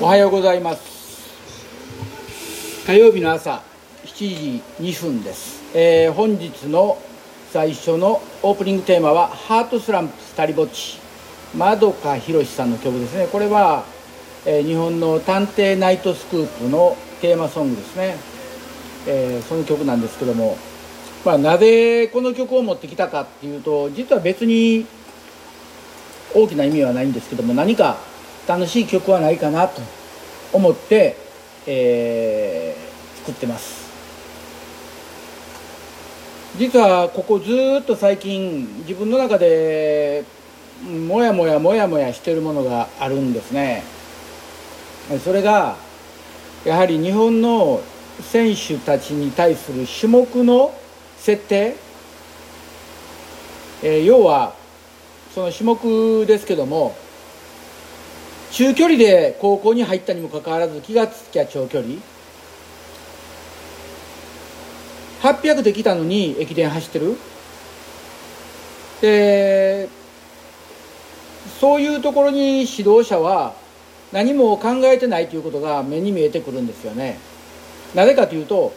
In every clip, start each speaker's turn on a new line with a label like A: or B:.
A: おはようございます。火曜日の朝7時2分です、えー本日の最初のオープニングテーマは「ハートスランプスタリぼっち」まどかひろしさんの曲ですね。これは、えー日本の「探偵ナイトスクープ」のテーマソングですね、えーその曲なんですけども、まあ、なぜこの曲を持ってきたかっていうと実は別に大きな意味はないんですけども何か楽しい曲はないかなと思って、えー作ってます。実はここずっと最近自分の中でもやもやもやもやしてるものがあるんですね。それがやはり日本の選手たちに対する種目の設定、えー要はその種目ですけども中距離で高校に入ったにもかかわらず気がつきゃ長距離。800で来たのに駅伝走ってる。でそういうところに指導者は何も考えてないということが目に見えてくるんですよね。なぜかというと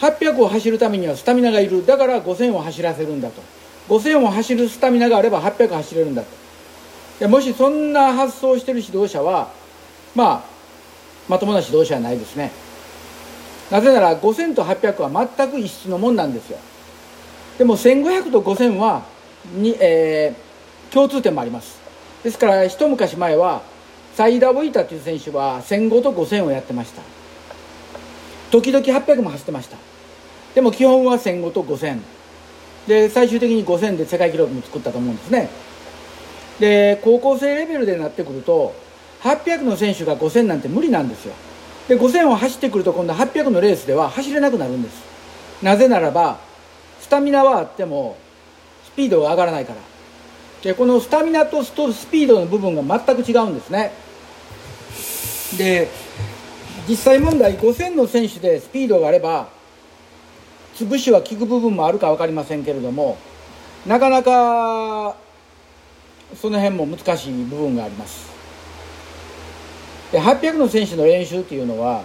A: 800を走るためにはスタミナがいる。だから5000を走らせるんだと。5000を走るスタミナがあれば800走れるんだと。でもしそんな発想をしている指導者はまあまともな指導者はないですね。なぜなら5000と800は全く一質のもんなんですよ。でも1500と5000はに、えー共通点もあります。ですから一昔前はサイダー・ボイタという選手は1500と5000をやってました。時々800も走ってました。でも基本は1500と5000で最終的に5000で世界記録も作ったと思うんですね。で高校生レベルでなってくると800の選手が5000なんて無理なんですよ。で5000を走ってくると今度800のレースでは走れなくなるんです。なぜならばスタミナはあってもスピードが上がらないから。でこのスタミナとススピードの部分が全く違うんですね。で実際問題5000の選手でスピードがあれば潰しは効く部分もあるか分かりませんけれどもなかなかその辺も難しい部分があります。で800の選手の練習っていうのは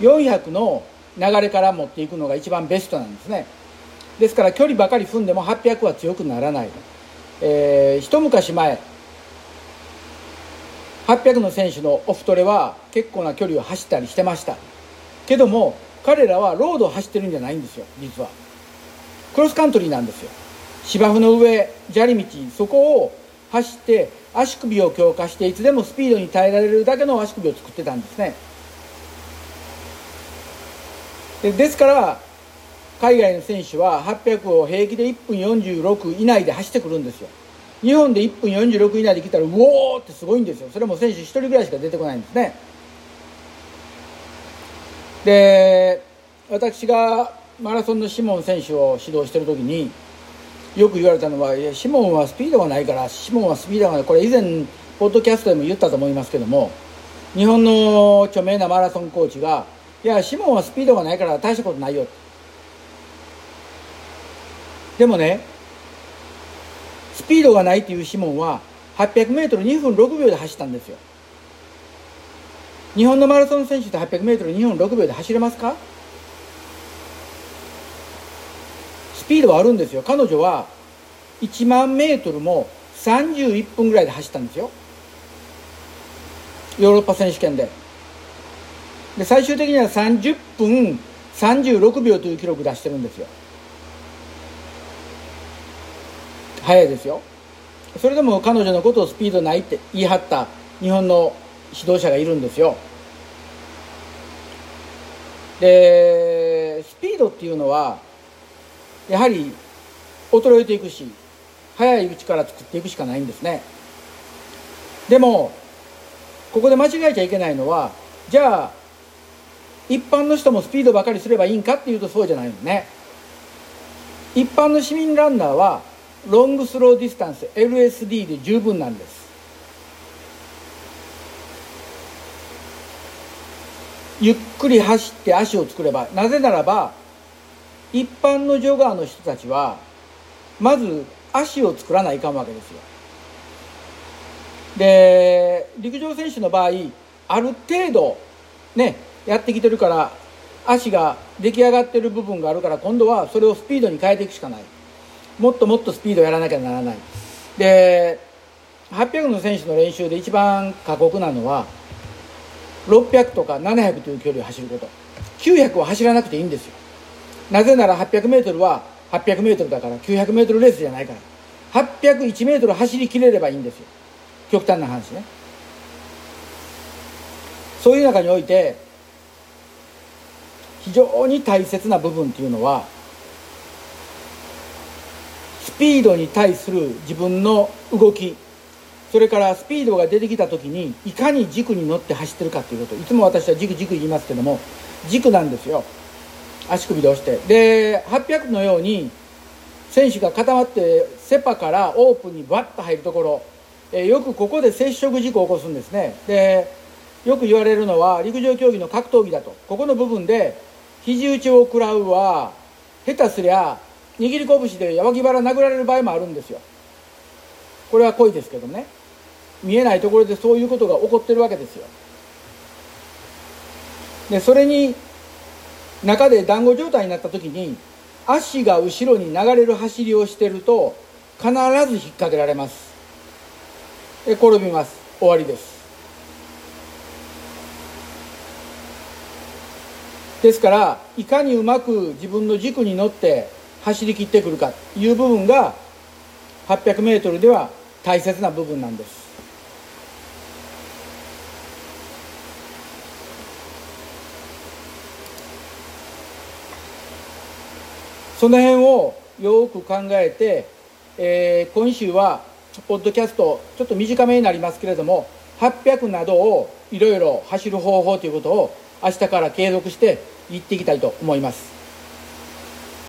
A: 400の流れから持っていくのが一番ベストなんですね。ですから距離ばかり踏んでも800は強くならない、えー一昔前800の選手のオフトレは結構な距離を走ったりしてました。けども彼らはロードを走ってるんじゃないんですよ実は。クロスカントリーなんですよ。芝生の上砂利道そこを走って足首を強化していつでもスピードに耐えられるだけの足首を作ってたんですね。でですから海外の選手は800を平気で1分46以内で走ってくるんですよ。日本で1分46以内で来たらうおーってすごいんですよ。それも選手1人ぐらいしか出てこないんですね。で私がマラソンのシモン選手を指導してる時によく言われたのはいやシモンはスピードがないからシモンはスピードがない。これ以前ポッドキャストでも言ったと思いますけども日本の著名なマラソンコーチが「いやシモンはスピードがないから大したことないよ」でもねスピードがないっていうシモンは 800m2 分6秒で走ったんですよ。日本のマラソン選手って 800m2 分6秒で走れますか？スピードはあるんですよ。彼女は1万メートルも31分ぐらいで走ったんですよ。ヨーロッパ選手権で。で最終的には30分36秒という記録出してるんですよ。早いですよ。それでも彼女のことをスピードないって言い張った日本の指導者がいるんですよ。でスピードっていうのはやはり衰えていくし早いうちから作っていくしかないんですね。でもここで間違えちゃいけないのはじゃあ一般の人もスピードばかりすればいいんかっていうとそうじゃないのね。一般の市民ランナーはロングスローディスタンス LSD で十分なんです。ゆっくり走って足を作ればなぜならば一般のジョガーの人たちはまず足を作らないかんわけですよ。で陸上選手の場合ある程度ねやってきてるから足が出来上がってる部分があるから今度はそれをスピードに変えていくしかない。もっともっとスピードやらなきゃならない。で800の選手の練習で一番過酷なのは600とか700という距離を走ること。900は走らなくていいんですよ。なぜなら 800m は 800m だから 900m レースじゃないから。801メートル走りきれればいいんですよ。極端な話ね。そういう中において非常に大切な部分っていうのはスピードに対する自分の動き。それからスピードが出てきた時にいかに軸に乗って走ってるかということ。いつも私は軸軸言いますけども軸なんですよ。足首で押して。で800のように選手が固まってセパからオープンにバッと入るところ、え、よくここで接触事故を起こすんですね。でよく言われるのは陸上競技の格闘技だと。ここの部分で肘打ちを食らうは下手すりゃ握り拳で脇腹殴られる場合もあるんですよ。これは恋ですけどね。見えないところでそういうことが起こってるわけですよ。でそれに中で団子状態になった時に足が後ろに流れる走りをしてると必ず引っ掛けられます。で転びます。終わりです。ですからいかにうまく自分の軸に乗って走りきってくるかという部分が 800m では大切な部分なんです。その辺をよく考えて、えー、今週はポッドキャストちょっと短めになりますけれども800などをいろいろ走る方法ということを明日から継続していっていきたいと思います。